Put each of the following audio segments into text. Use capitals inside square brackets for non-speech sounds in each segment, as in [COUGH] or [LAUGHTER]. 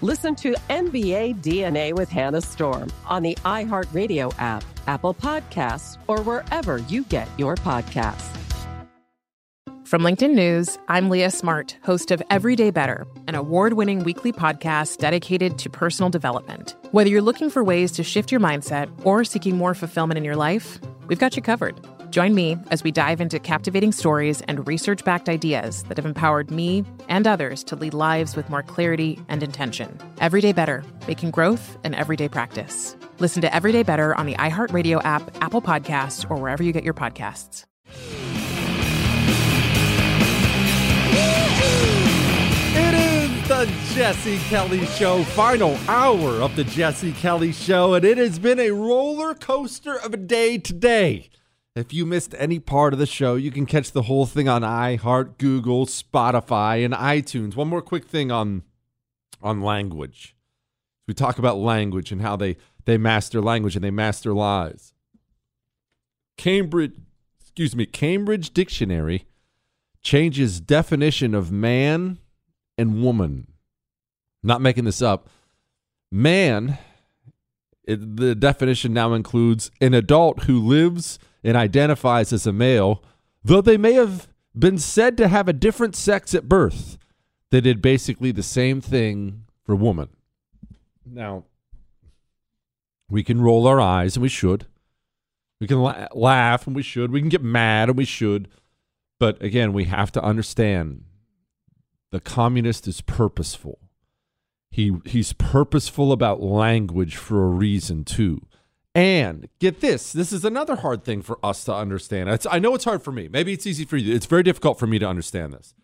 Listen to NBA DNA with Hannah Storm on the iHeartRadio app, Apple Podcasts, or wherever you get your podcasts. From LinkedIn News, I'm Leah Smart, host of Everyday Better, an award winning weekly podcast dedicated to personal development. Whether you're looking for ways to shift your mindset or seeking more fulfillment in your life, we've got you covered. Join me as we dive into captivating stories and research backed ideas that have empowered me and others to lead lives with more clarity and intention. Everyday Better, making growth an everyday practice. Listen to Everyday Better on the iHeartRadio app, Apple Podcasts, or wherever you get your podcasts. It is the Jesse Kelly Show, final hour of the Jesse Kelly Show, and it has been a roller coaster of a day today. If you missed any part of the show, you can catch the whole thing on iHeart, Google, Spotify, and iTunes. One more quick thing on on language. We talk about language and how they they master language and they master lies. Cambridge, excuse me, Cambridge Dictionary changes definition of man and woman. Not making this up. Man, it, the definition now includes an adult who lives and identifies as a male, though they may have been said to have a different sex at birth. They did basically the same thing for woman. Now, we can roll our eyes, and we should. We can la- laugh, and we should. We can get mad, and we should. But again, we have to understand the communist is purposeful. He he's purposeful about language for a reason too. And get this, this is another hard thing for us to understand. It's, I know it's hard for me. Maybe it's easy for you. It's very difficult for me to understand this.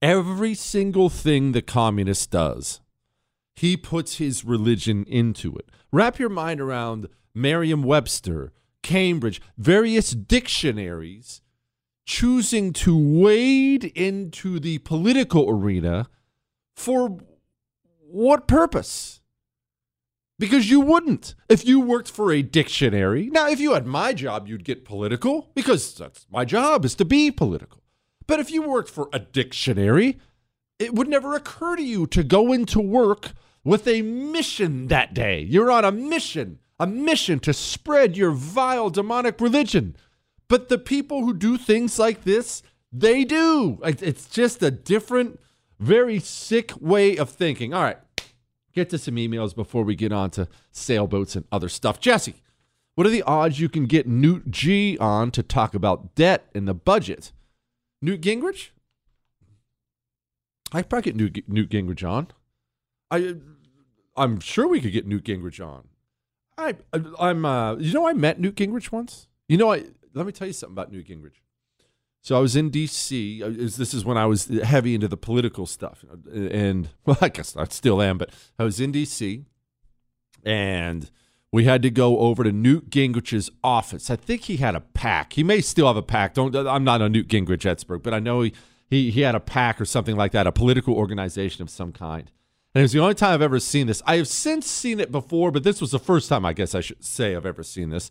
Every single thing the communist does, he puts his religion into it. Wrap your mind around Merriam Webster, Cambridge, various dictionaries choosing to wade into the political arena for what purpose? Because you wouldn't. If you worked for a dictionary, now if you had my job, you'd get political because that's my job is to be political. But if you worked for a dictionary, it would never occur to you to go into work with a mission that day. You're on a mission, a mission to spread your vile demonic religion. But the people who do things like this, they do. It's just a different, very sick way of thinking. All right, get to some emails before we get on to sailboats and other stuff. Jesse, what are the odds you can get Newt G on to talk about debt and the budget? Newt Gingrich? I probably get Newt, Newt Gingrich on. I, I'm sure we could get Newt Gingrich on. I, I'm, uh, you know, I met Newt Gingrich once. You know, I let me tell you something about Newt Gingrich. So I was in D.C. This is when I was heavy into the political stuff, and well, I guess I still am. But I was in D.C. and we had to go over to Newt Gingrich's office. I think he had a pack. He may still have a pack. Don't. I'm not a Newt Gingrich expert, but I know he he he had a pack or something like that, a political organization of some kind. And it was the only time I've ever seen this. I have since seen it before, but this was the first time I guess I should say I've ever seen this.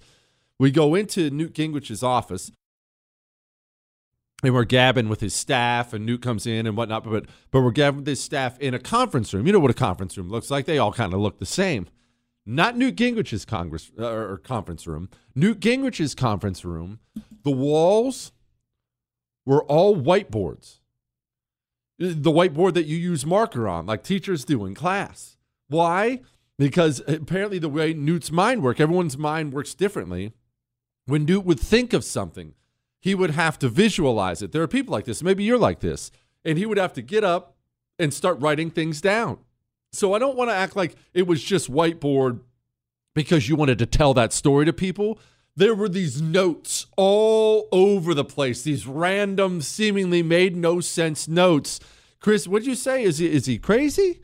We go into Newt Gingrich's office and we're gabbing with his staff, and Newt comes in and whatnot. But but we're gabbing with his staff in a conference room. You know what a conference room looks like? They all kind of look the same. Not Newt Gingrich's Congress uh, or conference room. Newt Gingrich's conference room. The walls were all whiteboards. The whiteboard that you use marker on, like teachers do in class. Why? Because apparently the way Newt's mind works, everyone's mind works differently. When Newt would think of something, he would have to visualize it. There are people like this. Maybe you're like this. And he would have to get up and start writing things down. So I don't want to act like it was just whiteboard because you wanted to tell that story to people. There were these notes all over the place, these random, seemingly made no sense notes. Chris, what'd you say? Is he, is he crazy?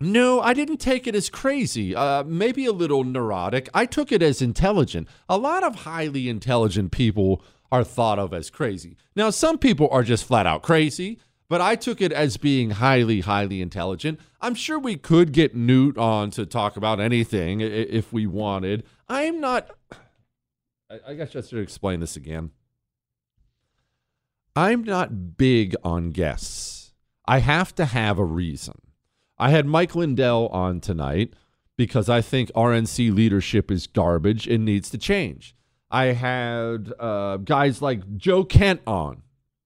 No, I didn't take it as crazy. Uh, maybe a little neurotic. I took it as intelligent. A lot of highly intelligent people are thought of as crazy. Now, some people are just flat out crazy, but I took it as being highly, highly intelligent. I'm sure we could get Newt on to talk about anything if we wanted. I'm not. I guess just to explain this again. I'm not big on guests. I have to have a reason. I had Mike Lindell on tonight because I think RNC leadership is garbage and needs to change. I had uh, guys like Joe Kent on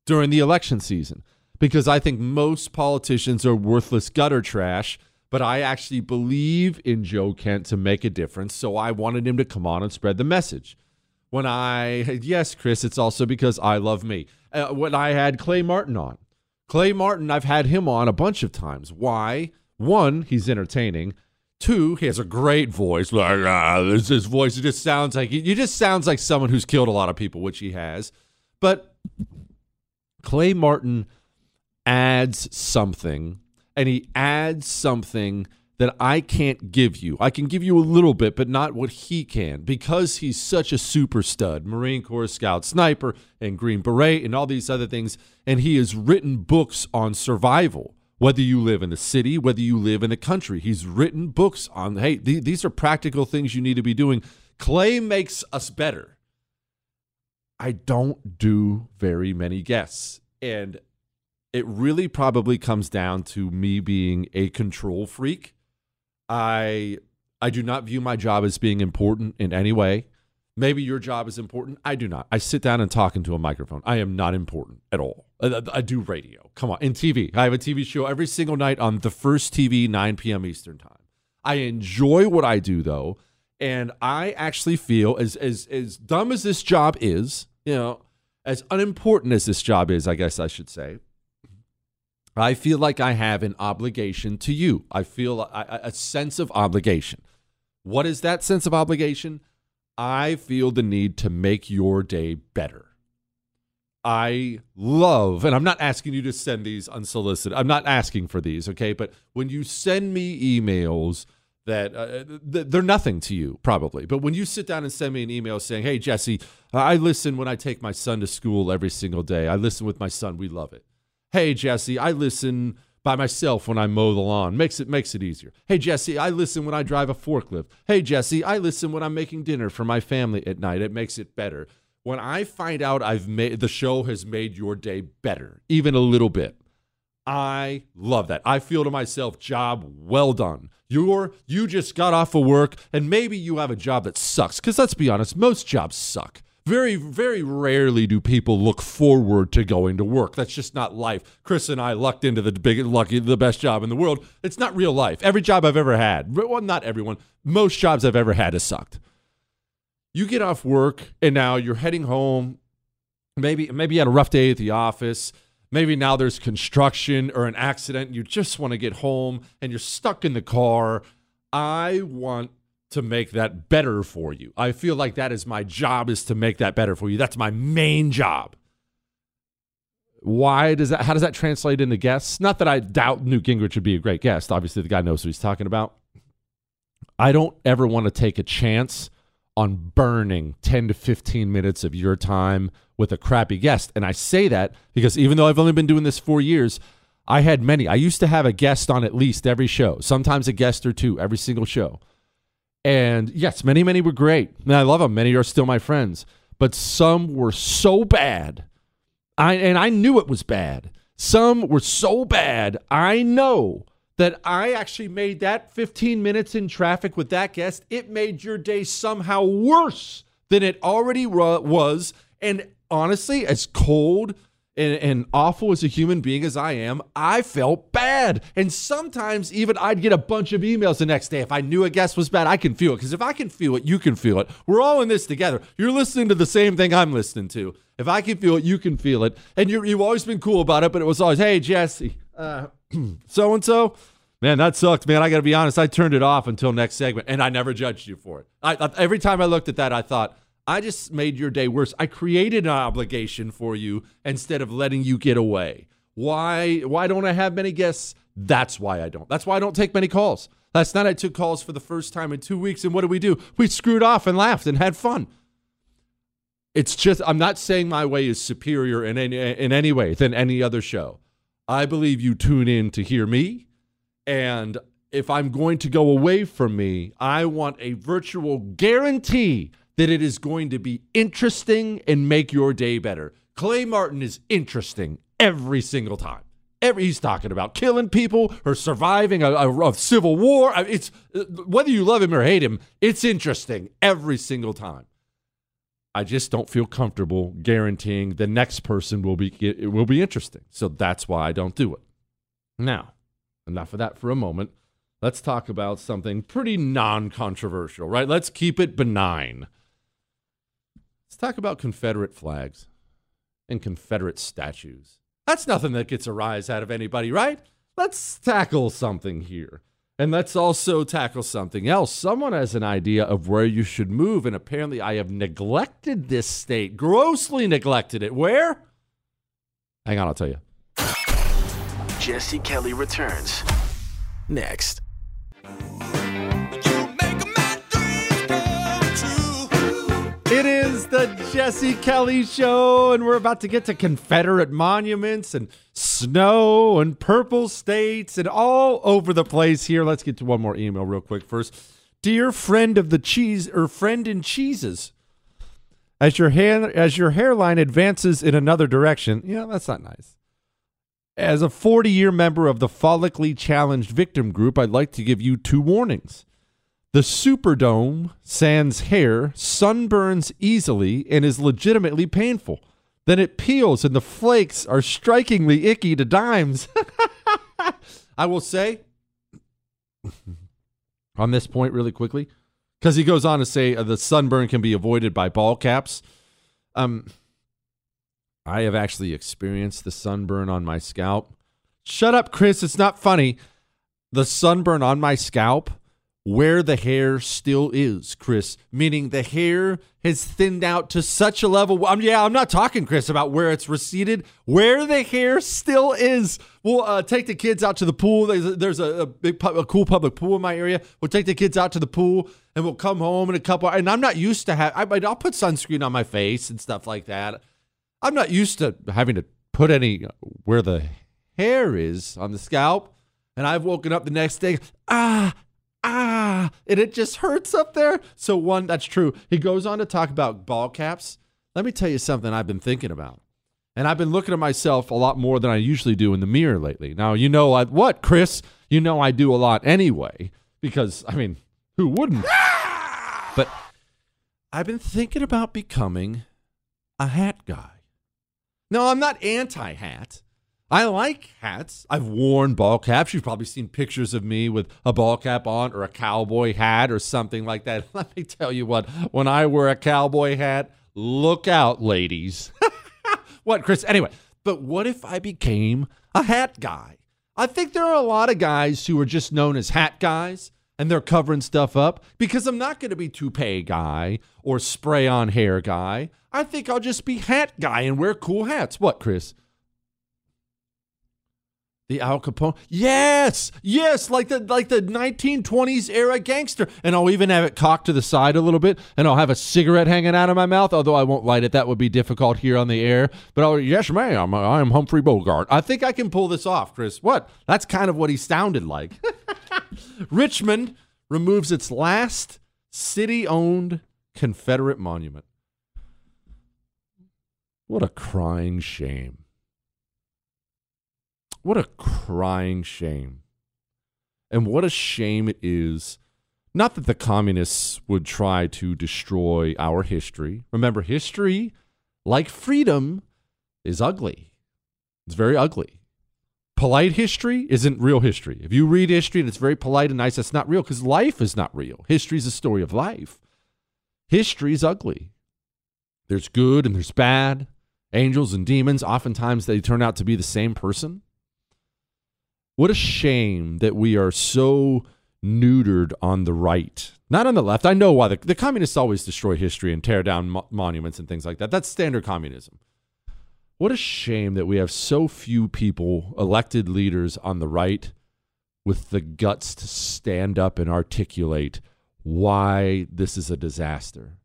during the election season because I think most politicians are worthless gutter trash, but I actually believe in Joe Kent to make a difference. So I wanted him to come on and spread the message. When I, yes, Chris, it's also because I love me. Uh, when I had Clay Martin on, Clay Martin, I've had him on a bunch of times. Why? One, he's entertaining. Two, he has a great voice. Like ah, this his voice. It just sounds like he, just sounds like someone who's killed a lot of people, which he has. But Clay Martin adds something, and he adds something that I can't give you. I can give you a little bit, but not what he can because he's such a super stud Marine Corps Scout Sniper and Green Beret and all these other things. And he has written books on survival whether you live in the city, whether you live in the country. He's written books on, hey, th- these are practical things you need to be doing. Clay makes us better. I don't do very many guests. And it really probably comes down to me being a control freak. I I do not view my job as being important in any way. Maybe your job is important. I do not. I sit down and talk into a microphone. I am not important at all. I, I do radio. Come on. In TV. I have a TV show every single night on the first TV, 9 p.m. Eastern Time. I enjoy what I do, though. And I actually feel, as, as, as dumb as this job is, you know, as unimportant as this job is, I guess I should say, I feel like I have an obligation to you. I feel a, a sense of obligation. What is that sense of obligation? I feel the need to make your day better. I love, and I'm not asking you to send these unsolicited. I'm not asking for these, okay? But when you send me emails that uh, they're nothing to you, probably, but when you sit down and send me an email saying, "Hey Jesse, I listen when I take my son to school every single day. I listen with my son. We love it." Hey Jesse, I listen by myself when I mow the lawn. Makes it makes it easier. Hey Jesse, I listen when I drive a forklift. Hey Jesse, I listen when I'm making dinner for my family at night. It makes it better. When I find out I've made the show has made your day better, even a little bit. I love that. I feel to myself, job well done. You're you just got off of work and maybe you have a job that sucks cuz let's be honest, most jobs suck. Very, very rarely do people look forward to going to work. That's just not life. Chris and I lucked into the big, lucky, the best job in the world. It's not real life. Every job I've ever had, well, not everyone, most jobs I've ever had has sucked. You get off work and now you're heading home. maybe maybe you had a rough day at the office. Maybe now there's construction or an accident. You just want to get home and you're stuck in the car. I want to make that better for you. I feel like that is my job is to make that better for you. That's my main job. Why does that how does that translate into guests? Not that I doubt Newt Gingrich would be a great guest. Obviously the guy knows what he's talking about. I don't ever want to take a chance on burning 10 to 15 minutes of your time with a crappy guest. And I say that because even though I've only been doing this 4 years, I had many. I used to have a guest on at least every show, sometimes a guest or two every single show. And yes, many, many were great. And I love them. Many are still my friends. But some were so bad. I and I knew it was bad. Some were so bad. I know that I actually made that 15 minutes in traffic with that guest. It made your day somehow worse than it already was. And honestly, as cold and, and, awful as a human being as I am, I felt bad. And sometimes even I'd get a bunch of emails the next day. If I knew a guest was bad, I can feel it. Because if I can feel it, you can feel it. We're all in this together. You're listening to the same thing I'm listening to. If I can feel it, you can feel it. And you have always been cool about it, but it was always, hey, Jesse, so and so. Man, that sucked, man. I got to be honest. I turned it off until next segment, and I never judged you for it. I, I, every time I looked at that, I thought, I just made your day worse. I created an obligation for you instead of letting you get away. Why why don't I have many guests? That's why I don't. That's why I don't take many calls. Last night I took calls for the first time in 2 weeks and what did we do? We screwed off and laughed and had fun. It's just I'm not saying my way is superior in any in any way than any other show. I believe you tune in to hear me and if I'm going to go away from me, I want a virtual guarantee that it is going to be interesting and make your day better. Clay Martin is interesting every single time. Every, he's talking about killing people or surviving a, a, a civil war. It's whether you love him or hate him, it's interesting every single time. I just don't feel comfortable guaranteeing the next person will be it will be interesting. So that's why I don't do it. Now, enough of that for a moment. Let's talk about something pretty non-controversial, right? Let's keep it benign. Let's talk about Confederate flags and Confederate statues. That's nothing that gets a rise out of anybody, right? Let's tackle something here. And let's also tackle something else. Someone has an idea of where you should move, and apparently I have neglected this state, grossly neglected it. Where? Hang on, I'll tell you. Jesse Kelly returns next. It is the Jesse Kelly Show, and we're about to get to Confederate monuments and snow and purple states and all over the place here. Let's get to one more email real quick first. Dear friend of the cheese or friend in cheeses, as your hand as your hairline advances in another direction, you know that's not nice. As a 40 year member of the follically challenged victim group, I'd like to give you two warnings. The Superdome sans hair sunburns easily and is legitimately painful. Then it peels and the flakes are strikingly icky to dimes. [LAUGHS] I will say [LAUGHS] on this point really quickly because he goes on to say uh, the sunburn can be avoided by ball caps. Um, I have actually experienced the sunburn on my scalp. Shut up, Chris. It's not funny. The sunburn on my scalp where the hair still is, Chris, meaning the hair has thinned out to such a level. Um, yeah, I'm not talking, Chris, about where it's receded, where the hair still is. We'll uh, take the kids out to the pool. There's a, there's a, a big, a cool public pool in my area. We'll take the kids out to the pool and we'll come home in a couple. And I'm not used to have. I, I'll put sunscreen on my face and stuff like that. I'm not used to having to put any where the hair is on the scalp. And I've woken up the next day, ah, ah, and it just hurts up there. So, one, that's true. He goes on to talk about ball caps. Let me tell you something I've been thinking about. And I've been looking at myself a lot more than I usually do in the mirror lately. Now, you know I, what, Chris? You know I do a lot anyway, because, I mean, who wouldn't? [LAUGHS] but I've been thinking about becoming a hat guy. No, I'm not anti hat. I like hats. I've worn ball caps. You've probably seen pictures of me with a ball cap on or a cowboy hat or something like that. [LAUGHS] Let me tell you what, when I wear a cowboy hat, look out, ladies. [LAUGHS] what, Chris? Anyway, but what if I became a hat guy? I think there are a lot of guys who are just known as hat guys and they're covering stuff up because I'm not going to be toupee guy or spray on hair guy. I think I'll just be hat guy and wear cool hats. What, Chris? The Al Capone. Yes, yes, like the like the 1920s era gangster. And I'll even have it cocked to the side a little bit, and I'll have a cigarette hanging out of my mouth. Although I won't light it, that would be difficult here on the air. But I'll, yes, ma'am, I am Humphrey Bogart. I think I can pull this off, Chris. What? That's kind of what he sounded like. [LAUGHS] Richmond removes its last city-owned Confederate monument. What a crying shame. What a crying shame. And what a shame it is. Not that the communists would try to destroy our history. Remember, history, like freedom, is ugly. It's very ugly. Polite history isn't real history. If you read history and it's very polite and nice, that's not real because life is not real. History is a story of life. History is ugly. There's good and there's bad. Angels and demons, oftentimes they turn out to be the same person. What a shame that we are so neutered on the right, not on the left. I know why the, the communists always destroy history and tear down mo- monuments and things like that. That's standard communism. What a shame that we have so few people, elected leaders on the right, with the guts to stand up and articulate why this is a disaster,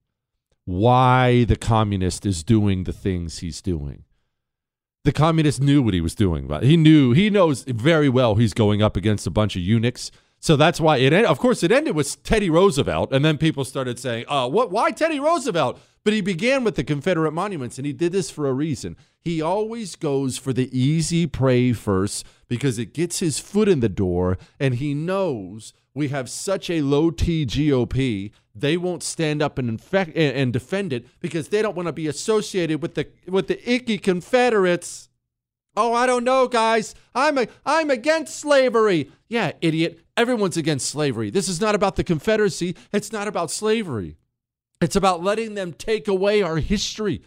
why the communist is doing the things he's doing the communist knew what he was doing. But he knew he knows very well he's going up against a bunch of eunuchs. So that's why it. Of course, it ended with Teddy Roosevelt, and then people started saying, "Uh, what? Why Teddy Roosevelt?" But he began with the Confederate monuments, and he did this for a reason. He always goes for the easy prey first because it gets his foot in the door, and he knows we have such a low T GOP, they won't stand up and infect and defend it because they don't want to be associated with the with the icky Confederates. Oh, I don't know, guys. I'm a I'm against slavery. Yeah, idiot. Everyone's against slavery. This is not about the Confederacy. It's not about slavery. It's about letting them take away our history.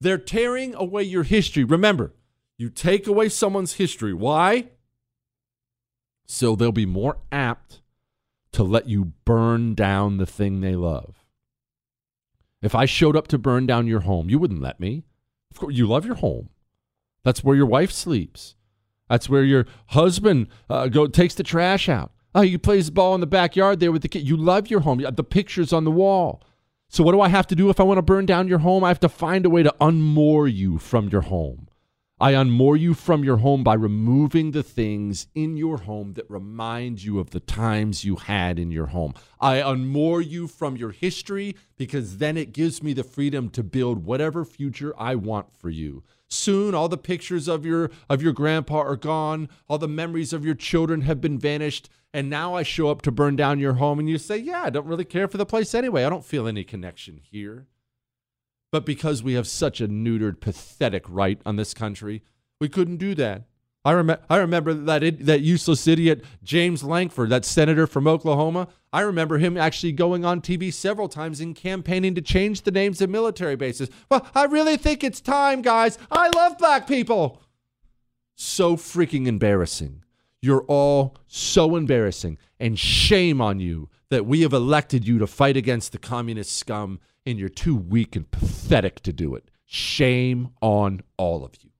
They're tearing away your history. Remember, you take away someone's history. Why? So they'll be more apt to let you burn down the thing they love. If I showed up to burn down your home, you wouldn't let me. Of course, you love your home. That's where your wife sleeps. That's where your husband uh, go takes the trash out. Oh, you plays ball in the backyard there with the kid. You love your home. The pictures on the wall. So what do I have to do if I want to burn down your home? I have to find a way to unmoor you from your home. I unmoor you from your home by removing the things in your home that remind you of the times you had in your home. I unmoor you from your history because then it gives me the freedom to build whatever future I want for you. Soon all the pictures of your of your grandpa are gone, all the memories of your children have been vanished, and now I show up to burn down your home and you say, "Yeah, I don't really care for the place anyway. I don't feel any connection here." But because we have such a neutered, pathetic right on this country, we couldn't do that. I, rem- I remember that it, that useless idiot James Lankford, that senator from Oklahoma. I remember him actually going on TV several times and campaigning to change the names of military bases. Well, I really think it's time, guys. I love black people. So freaking embarrassing. You're all so embarrassing. And shame on you that we have elected you to fight against the communist scum and you're too weak and pathetic to do it. Shame on all of you.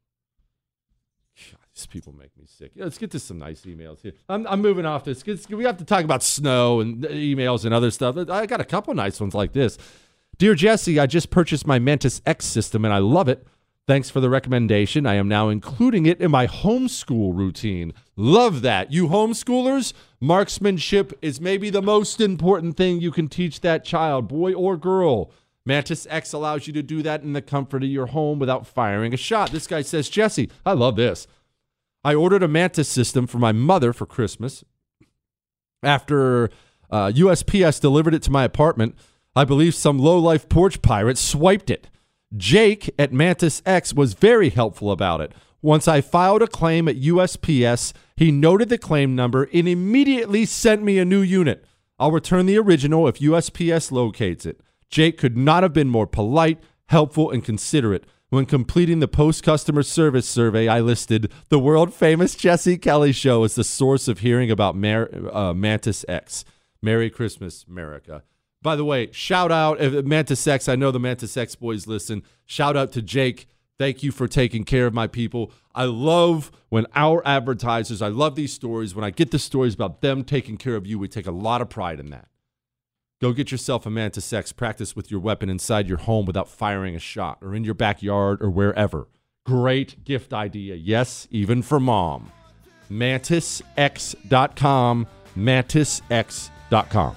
God, these people make me sick. Let's get to some nice emails here. I'm, I'm moving off this. We have to talk about snow and uh, emails and other stuff. I got a couple nice ones like this. Dear Jesse, I just purchased my Mantis X system and I love it. Thanks for the recommendation. I am now including it in my homeschool routine. Love that. You homeschoolers, marksmanship is maybe the most important thing you can teach that child, boy or girl. Mantis X allows you to do that in the comfort of your home without firing a shot. This guy says, Jesse, I love this. I ordered a Mantis system for my mother for Christmas. After uh, USPS delivered it to my apartment, I believe some low-life porch pirate swiped it. Jake at Mantis X was very helpful about it. Once I filed a claim at USPS, he noted the claim number and immediately sent me a new unit. I'll return the original if USPS locates it. Jake could not have been more polite, helpful, and considerate. When completing the post customer service survey, I listed the world famous Jesse Kelly show as the source of hearing about Mar- uh, Mantis X. Merry Christmas, America. By the way, shout out Mantis X. I know the Mantis X boys listen. Shout out to Jake. Thank you for taking care of my people. I love when our advertisers, I love these stories. When I get the stories about them taking care of you, we take a lot of pride in that. Go get yourself a Mantis X. Practice with your weapon inside your home without firing a shot or in your backyard or wherever. Great gift idea. Yes, even for mom. MantisX.com. MantisX.com.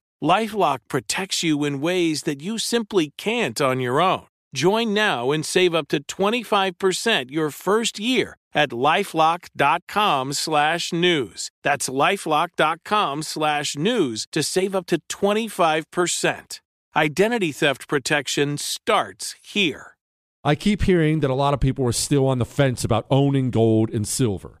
Lifelock protects you in ways that you simply can't on your own. Join now and save up to 25% your first year at lifelock.com slash news. That's lifelock.com slash news to save up to 25%. Identity theft protection starts here. I keep hearing that a lot of people are still on the fence about owning gold and silver.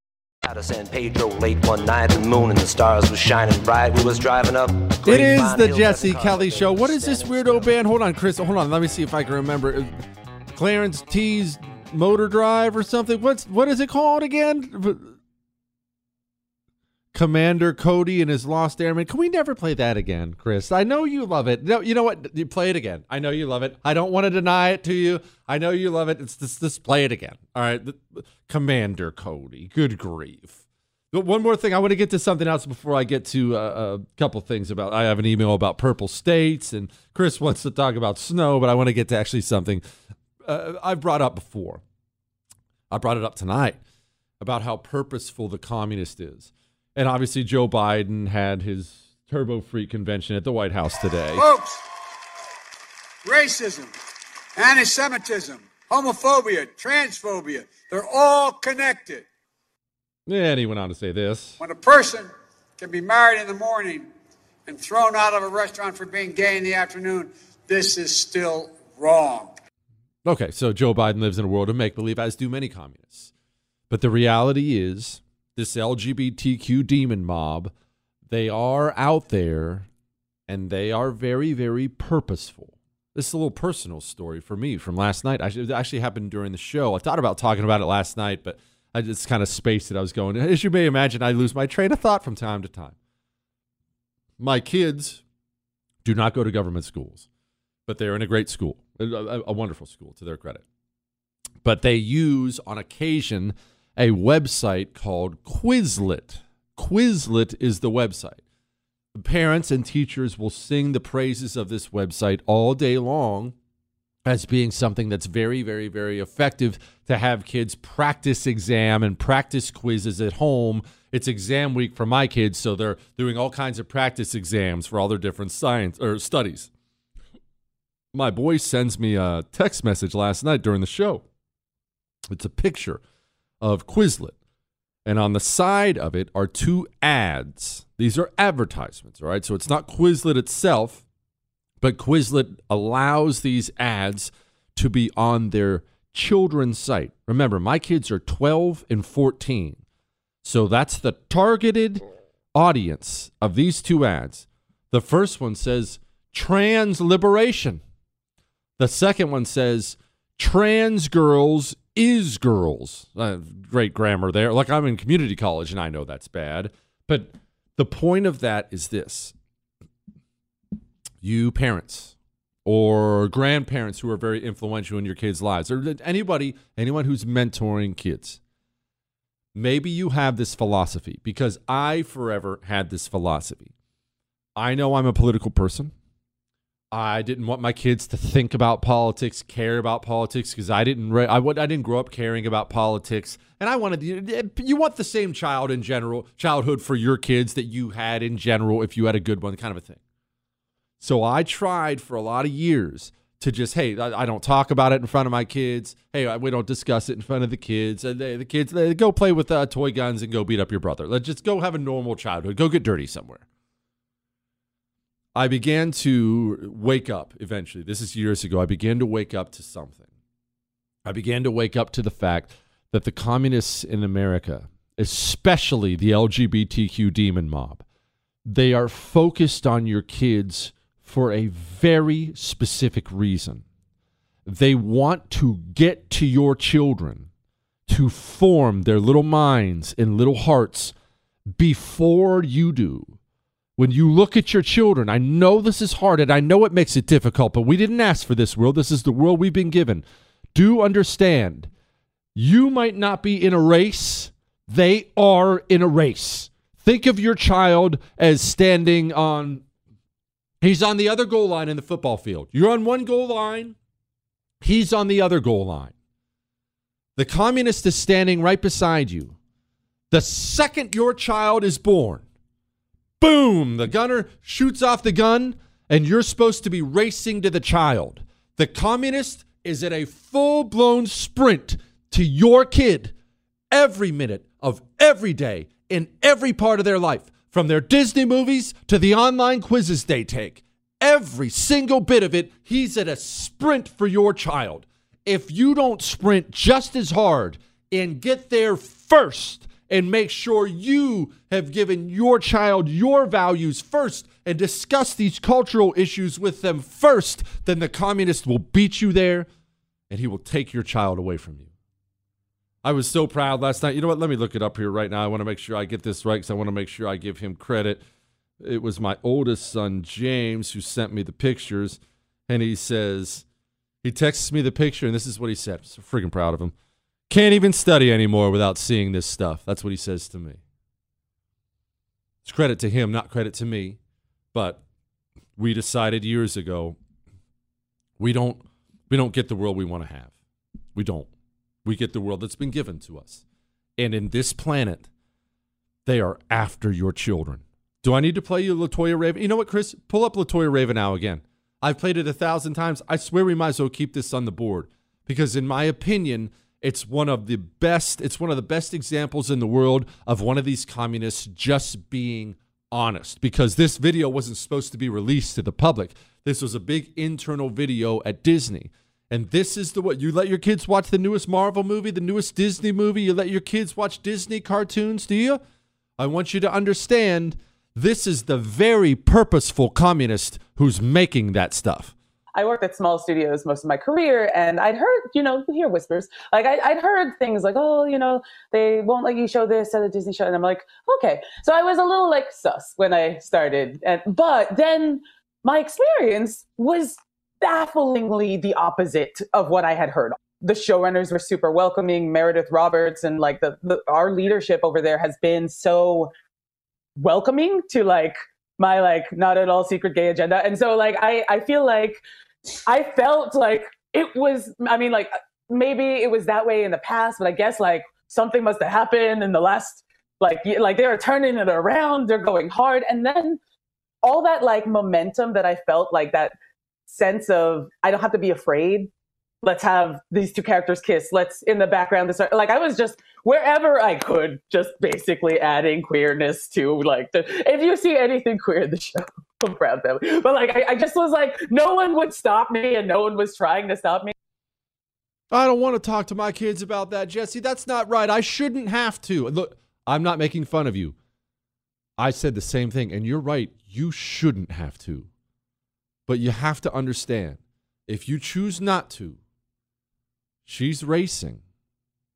Out of San Pedro late one night, the moon and the stars was shining bright. We was driving up. It is the Jesse Kelly Show. What is this weirdo band? Hold on, Chris. Hold on. Let me see if I can remember. Uh, Clarence T's Motor Drive or something. What's what is it called again? Commander Cody and his Lost Airmen. Can we never play that again, Chris? I know you love it. No, you know what? You play it again. I know you love it. I don't want to deny it to you. I know you love it. It's just, just play it again. All right, Commander Cody. Good grief. But one more thing, I want to get to something else before I get to uh, a couple things about. I have an email about purple states, and Chris wants to talk about snow, but I want to get to actually something uh, I've brought up before. I brought it up tonight about how purposeful the communist is. And obviously, Joe Biden had his Turbo Freak convention at the White House today. Folks, racism, anti Semitism, homophobia, transphobia, they're all connected. And he went on to say this When a person can be married in the morning and thrown out of a restaurant for being gay in the afternoon, this is still wrong. Okay, so Joe Biden lives in a world of make believe, as do many communists. But the reality is, this LGBTQ demon mob, they are out there and they are very, very purposeful. This is a little personal story for me from last night. It actually happened during the show. I thought about talking about it last night, but I just kind of spaced it. I was going, as you may imagine, I lose my train of thought from time to time. My kids do not go to government schools, but they're in a great school, a, a wonderful school to their credit. But they use on occasion a website called Quizlet. Quizlet is the website. Parents and teachers will sing the praises of this website all day long as being something that's very, very, very effective to have kids practice exam and practice quizzes at home. It's exam week for my kids, so they're doing all kinds of practice exams for all their different science or studies. My boy sends me a text message last night during the show. It's a picture of Quizlet. And on the side of it are two ads. These are advertisements, all right? So it's not Quizlet itself, but Quizlet allows these ads to be on their children's site. Remember, my kids are 12 and 14. So that's the targeted audience of these two ads. The first one says trans liberation. The second one says trans girls is girls. Uh, great grammar there. Like I'm in community college and I know that's bad. But the point of that is this you parents or grandparents who are very influential in your kids' lives, or anybody, anyone who's mentoring kids, maybe you have this philosophy because I forever had this philosophy. I know I'm a political person. I didn't want my kids to think about politics, care about politics, because I didn't. Re- I, I didn't grow up caring about politics, and I wanted you, you want the same child in general childhood for your kids that you had in general if you had a good one, kind of a thing. So I tried for a lot of years to just hey, I, I don't talk about it in front of my kids. Hey, we don't discuss it in front of the kids. And they, the kids they go play with uh, toy guns and go beat up your brother. Let's just go have a normal childhood. Go get dirty somewhere. I began to wake up eventually. This is years ago. I began to wake up to something. I began to wake up to the fact that the communists in America, especially the LGBTQ demon mob, they are focused on your kids for a very specific reason. They want to get to your children to form their little minds and little hearts before you do when you look at your children, I know this is hard and I know it makes it difficult, but we didn't ask for this world. This is the world we've been given. Do understand, you might not be in a race, they are in a race. Think of your child as standing on, he's on the other goal line in the football field. You're on one goal line, he's on the other goal line. The communist is standing right beside you. The second your child is born, boom, the gunner shoots off the gun, and you're supposed to be racing to the child. The communist is at a full blown sprint to your kid every minute of every day in every part of their life, from their Disney movies to the online quizzes they take. Every single bit of it, he's at a sprint for your child. If you don't sprint just as hard and get there first and make sure you have given your child your values first and discuss these cultural issues with them first, then the communist will beat you there and he will take your child away from you. I was so proud last night. You know what? Let me look it up here right now. I want to make sure I get this right because I want to make sure I give him credit. It was my oldest son, James, who sent me the pictures. And he says, he texts me the picture, and this is what he said. I'm so freaking proud of him. Can't even study anymore without seeing this stuff. That's what he says to me. It's credit to him, not credit to me. But we decided years ago we don't we don't get the world we want to have. We don't. We get the world that's been given to us. And in this planet, they are after your children. Do I need to play you Latoya Raven? You know what, Chris? Pull up Latoya Raven now again. I've played it a thousand times. I swear we might as well keep this on the board because, in my opinion, it's one of the best. It's one of the best examples in the world of one of these communists just being honest. Because this video wasn't supposed to be released to the public. This was a big internal video at Disney. And this is the what you let your kids watch the newest Marvel movie, the newest Disney movie. You let your kids watch Disney cartoons, do you? I want you to understand this is the very purposeful communist who's making that stuff. I worked at small studios most of my career, and I'd heard, you know, hear whispers. Like I, would heard things like, "Oh, you know, they won't let you show this at a Disney show," and I'm like, "Okay." So I was a little like sus when I started, and but then my experience was bafflingly the opposite of what I had heard. The showrunners were super welcoming. Meredith Roberts and like the, the our leadership over there has been so welcoming to like my like not at all secret gay agenda. And so like I I feel like I felt like it was I mean like maybe it was that way in the past, but I guess like something must have happened in the last like like they're turning it around, they're going hard and then all that like momentum that I felt like that sense of I don't have to be afraid. Let's have these two characters kiss. Let's in the background. This like I was just wherever I could, just basically adding queerness to like the. If you see anything queer in the show, [LAUGHS] I'm proud family. But like I, I just was like, no one would stop me, and no one was trying to stop me. I don't want to talk to my kids about that, Jesse. That's not right. I shouldn't have to. Look, I'm not making fun of you. I said the same thing, and you're right. You shouldn't have to. But you have to understand if you choose not to, she's racing.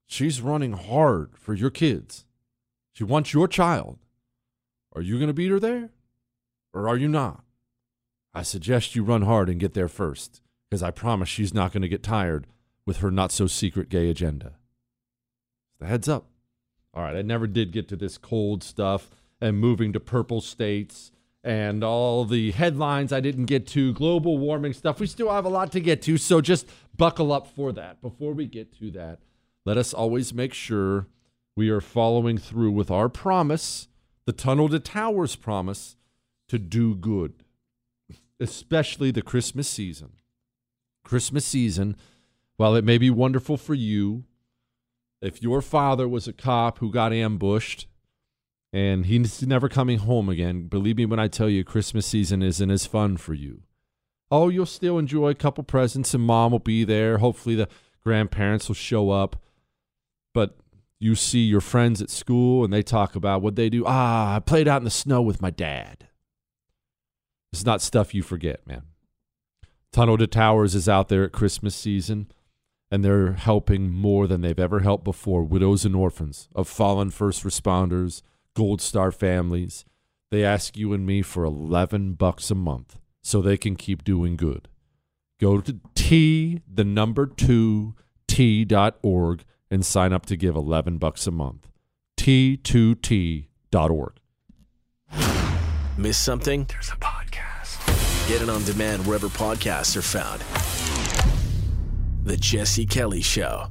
She's running hard for your kids. She wants your child. Are you going to beat her there or are you not? I suggest you run hard and get there first because I promise she's not going to get tired with her not so secret gay agenda. The heads up. All right, I never did get to this cold stuff and moving to purple states and all the headlines I didn't get to, global warming stuff. We still have a lot to get to, so just buckle up for that. Before we get to that, let us always make sure we are following through with our promise, the Tunnel to Towers promise, to do good, especially the Christmas season. Christmas season, while it may be wonderful for you, if your father was a cop who got ambushed and he's never coming home again. Believe me when I tell you, Christmas season isn't as fun for you. Oh, you'll still enjoy a couple presents, and mom will be there. Hopefully, the grandparents will show up. But you see your friends at school, and they talk about what they do. Ah, I played out in the snow with my dad. It's not stuff you forget, man. Tunnel to Towers is out there at Christmas season, and they're helping more than they've ever helped before widows and orphans of fallen first responders Gold Star families. They ask you and me for 11 bucks a month so they can keep doing good. Go to T, the number 2, T.org and sign up to give 11 bucks a month. T2T.org. Miss something? There's a podcast. Get it on demand wherever podcasts are found. The Jesse Kelly Show.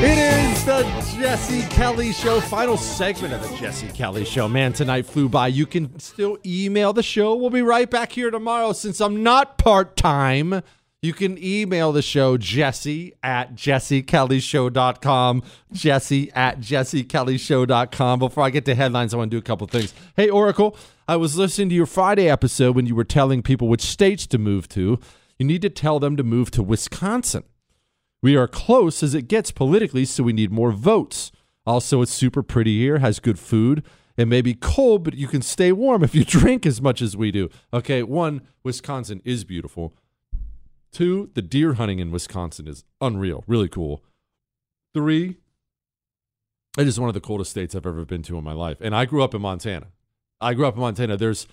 It is the Jesse Kelly Show, final segment of the Jesse Kelly Show. Man, tonight flew by. You can still email the show. We'll be right back here tomorrow since I'm not part time. You can email the show, jesse at jessekellyshow.com. Jesse at jessekellyshow.com. Before I get to headlines, I want to do a couple things. Hey, Oracle, I was listening to your Friday episode when you were telling people which states to move to. You need to tell them to move to Wisconsin. We are close as it gets politically, so we need more votes. Also, it's super pretty here, has good food. It may be cold, but you can stay warm if you [LAUGHS] drink as much as we do. Okay, one, Wisconsin is beautiful. Two, the deer hunting in Wisconsin is unreal, really cool. Three, it is one of the coldest states I've ever been to in my life. And I grew up in Montana. I grew up in Montana. There's,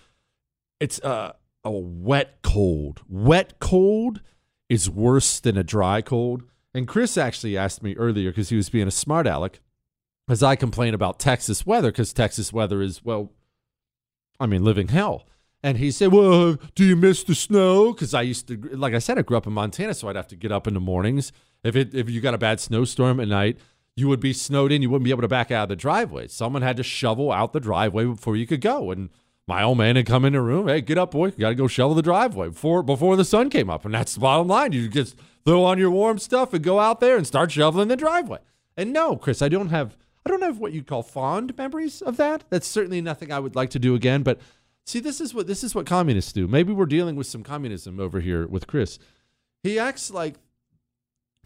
it's uh, a wet cold. Wet cold is worse than a dry cold. And Chris actually asked me earlier because he was being a smart aleck as I complain about Texas weather because Texas weather is, well, I mean, living hell. And he said, Well, do you miss the snow? Because I used to, like I said, I grew up in Montana, so I'd have to get up in the mornings. If it if you got a bad snowstorm at night, you would be snowed in. You wouldn't be able to back out of the driveway. Someone had to shovel out the driveway before you could go. And my old man had come in the room. Hey, get up, boy. You got to go shovel the driveway before before the sun came up. And that's the bottom line. You just throw on your warm stuff and go out there and start shoveling the driveway. And no, Chris, I don't have I don't have what you'd call fond memories of that. That's certainly nothing I would like to do again. But see, this is what this is what communists do. Maybe we're dealing with some communism over here with Chris. He acts like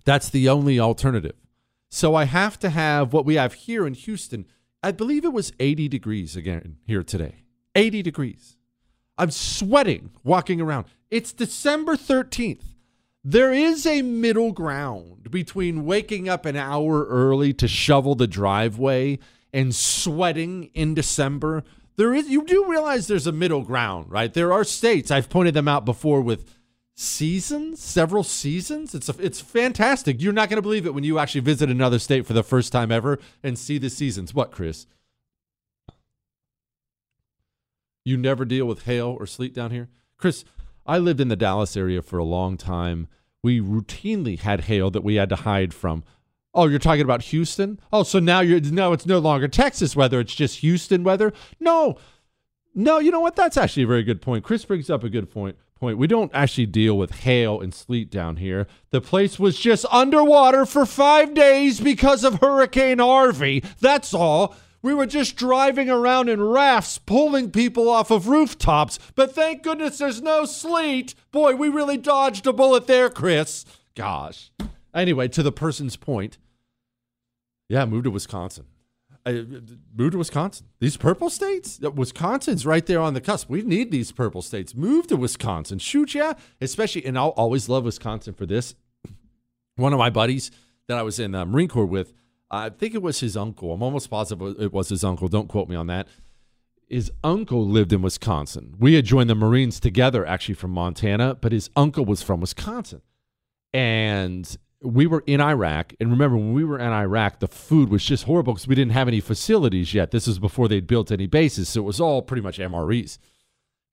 that's the only alternative. So I have to have what we have here in Houston. I believe it was 80 degrees again here today. 80 degrees. I'm sweating walking around. It's December 13th. There is a middle ground between waking up an hour early to shovel the driveway and sweating in December. There is you do realize there's a middle ground, right? There are states I've pointed them out before with seasons, several seasons. It's a, it's fantastic. You're not going to believe it when you actually visit another state for the first time ever and see the seasons. What, Chris? You never deal with hail or sleet down here? Chris, I lived in the Dallas area for a long time. We routinely had hail that we had to hide from. Oh, you're talking about Houston? Oh, so now you're no, it's no longer Texas weather, it's just Houston weather? No. No, you know what? That's actually a very good point. Chris brings up a good point. Point. We don't actually deal with hail and sleet down here. The place was just underwater for 5 days because of Hurricane Harvey. That's all. We were just driving around in rafts, pulling people off of rooftops. But thank goodness there's no sleet. Boy, we really dodged a bullet there, Chris. Gosh. Anyway, to the person's point, yeah, move to Wisconsin. I, move to Wisconsin. These purple states, Wisconsin's right there on the cusp. We need these purple states. Move to Wisconsin. Shoot, yeah. Especially, and I'll always love Wisconsin for this. One of my buddies that I was in the Marine Corps with I think it was his uncle. I'm almost positive it was his uncle. Don't quote me on that. His uncle lived in Wisconsin. We had joined the Marines together, actually from Montana, but his uncle was from Wisconsin. And we were in Iraq. And remember, when we were in Iraq, the food was just horrible because we didn't have any facilities yet. This was before they'd built any bases. So it was all pretty much MREs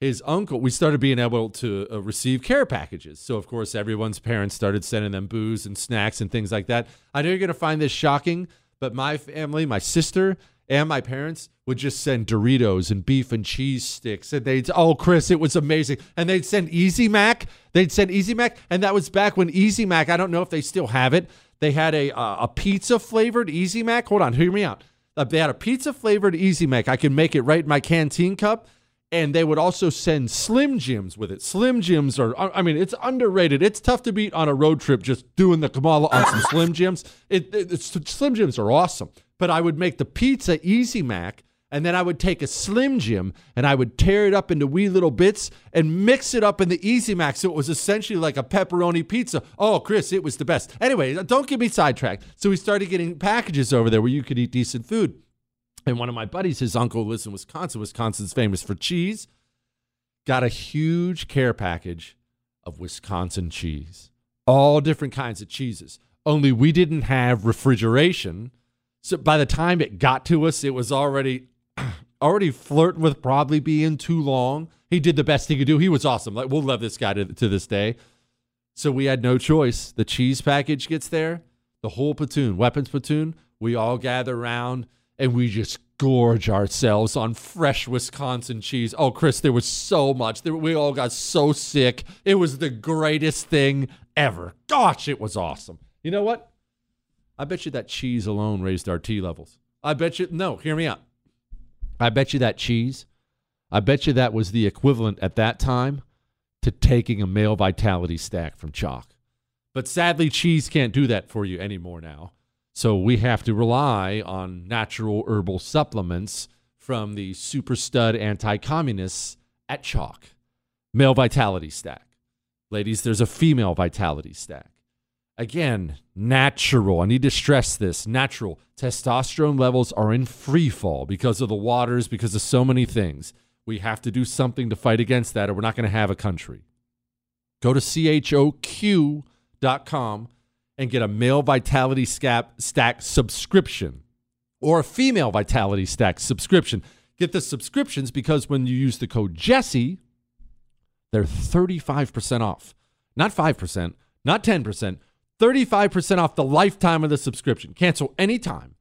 his uncle, we started being able to uh, receive care packages. So, of course, everyone's parents started sending them booze and snacks and things like that. I know you're going to find this shocking, but my family, my sister, and my parents would just send Doritos and beef and cheese sticks. And they'd, oh, Chris, it was amazing. And they'd send Easy Mac. They'd send Easy Mac. And that was back when Easy Mac, I don't know if they still have it. They had a, uh, a pizza flavored Easy Mac. Hold on, hear me out. Uh, they had a pizza flavored Easy Mac. I can make it right in my canteen cup and they would also send Slim Jims with it. Slim Jims are, I mean, it's underrated. It's tough to beat on a road trip just doing the Kamala on some Slim Jims. It, it, Slim Jims are awesome. But I would make the pizza Easy Mac, and then I would take a Slim Jim and I would tear it up into wee little bits and mix it up in the Easy Mac. So it was essentially like a pepperoni pizza. Oh, Chris, it was the best. Anyway, don't get me sidetracked. So we started getting packages over there where you could eat decent food. And one of my buddies, his uncle lives in Wisconsin. Wisconsin's famous for cheese. Got a huge care package of Wisconsin cheese, all different kinds of cheeses. Only we didn't have refrigeration. So by the time it got to us, it was already [CLEARS THROAT] already flirting with probably being too long. He did the best he could do. He was awesome. Like we'll love this guy to, to this day. So we had no choice. The cheese package gets there, the whole platoon, weapons platoon, we all gather around and we just gorge ourselves on fresh Wisconsin cheese. Oh, Chris, there was so much. We all got so sick. It was the greatest thing ever. Gosh, it was awesome. You know what? I bet you that cheese alone raised our T levels. I bet you, no, hear me out. I bet you that cheese, I bet you that was the equivalent at that time to taking a male vitality stack from Choq But sadly, cheese can't do that for you anymore now. So we have to rely on natural herbal supplements from the super stud anti communists at Choq. Male vitality stack. Ladies, there's a female vitality stack. Again, natural. I need to stress this natural. Testosterone levels are in free fall because of the waters, because of so many things. We have to do something to fight against that, or we're not going to have a country. Go to choq.com and get a male vitality stack subscription or a female vitality stack subscription. Get the subscriptions because when you use the code Jesse, they're 35% off. Not 5%, not 10%, 35% off the lifetime of the subscription. Cancel anytime.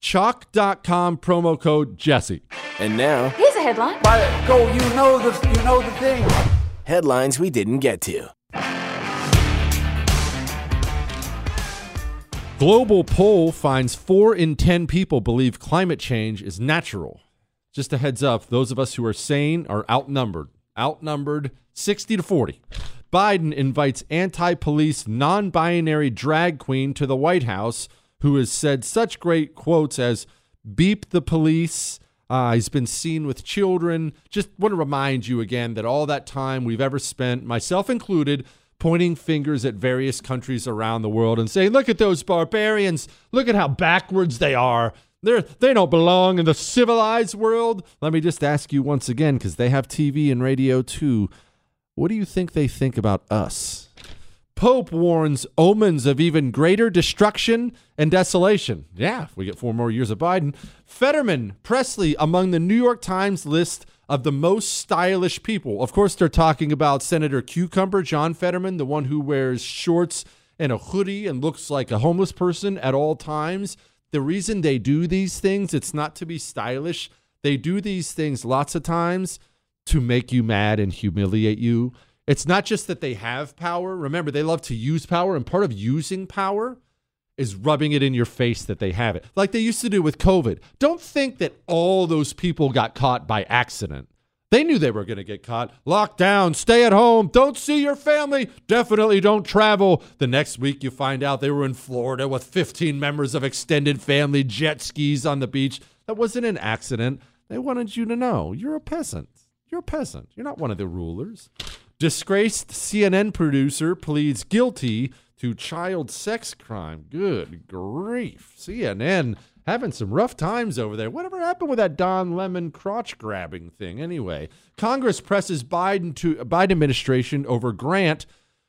Choq.com promo code Jesse. And now, here's a headline. By go, you know the you know the thing. Headlines we didn't get to. Global poll finds four in 10 people believe climate change is natural. Just a heads up, those of us who are sane are outnumbered. Outnumbered 60 to 40. Biden invites anti police, non binary drag queen to the White House who has said such great quotes as beep the police. Uh, he's been seen with children. Just want to remind you again that all that time we've ever spent, myself included, pointing fingers at various countries around the world and saying, look at those barbarians. Look at how backwards they are. They're, they don't belong in the civilized world. Let me just ask you once again, because they have TV and radio too. What do you think they think about us? Pope warns omens of even greater destruction and desolation. Yeah, if we get four more years of Biden. Fetterman, Pressley among the New York Times list of the most stylish people. Of course, they're talking about Senator Cucumber, John Fetterman, the one who wears shorts and a hoodie and looks like a homeless person at all times. The reason they do these things, it's not to be stylish. They do these things lots of times to make you mad and humiliate you. It's not just that they have power. Remember, they love to use power, and part of using power is rubbing it in your face that they have it, like they used to do with COVID. Don't think that all those people got caught by accident. They knew they were going to get caught. Lock down, stay at home, don't see your family, definitely don't travel. The next week, you find out they were in Florida with 15 members of extended family jet skis on the beach. That wasn't an accident. They wanted you to know you're a peasant. You're a peasant. You're not one of the rulers. Disgraced CNN producer pleads guilty to child sex crime. Good grief. CNN having some rough times over there. Whatever happened with that Don Lemon crotch grabbing thing anyway? Congress presses Biden to Biden administration over grant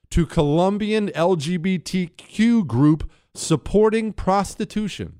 to Colombian LGBTQ group supporting prostitution.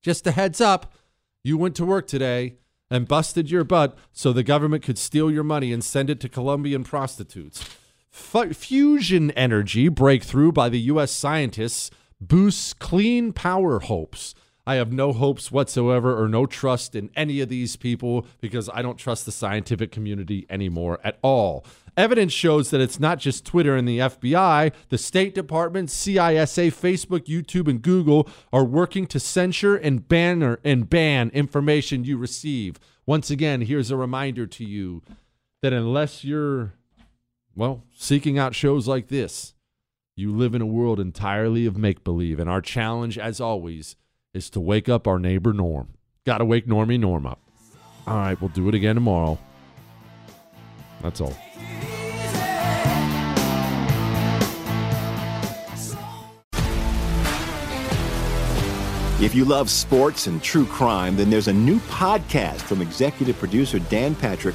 Just a heads up, you went to work today and busted your butt so the government could steal your money and send it to Colombian prostitutes. F- fusion energy breakthrough by the U.S. scientists boosts clean power hopes. I have no hopes whatsoever or no trust in any of these people because I don't trust the scientific community anymore at all. Evidence shows that it's not just Twitter and the FBI. The State Department, CISA, Facebook, YouTube, and Google are working to censure and ban and ban information you receive. Once again, here's a reminder to you that unless you're well, seeking out shows like this, you live in a world entirely of make believe. And our challenge, as always, is to wake up our neighbor Norm. Got to wake Normie Norm up. All right, we'll do it again tomorrow. That's all. If you love sports and true crime, then there's a new podcast from executive producer Dan Patrick